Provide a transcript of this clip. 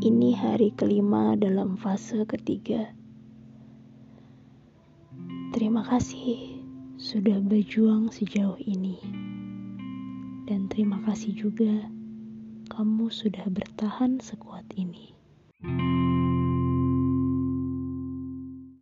Ini hari kelima dalam fase ketiga. Terima kasih sudah berjuang sejauh ini, dan terima kasih juga kamu sudah bertahan sekuat ini.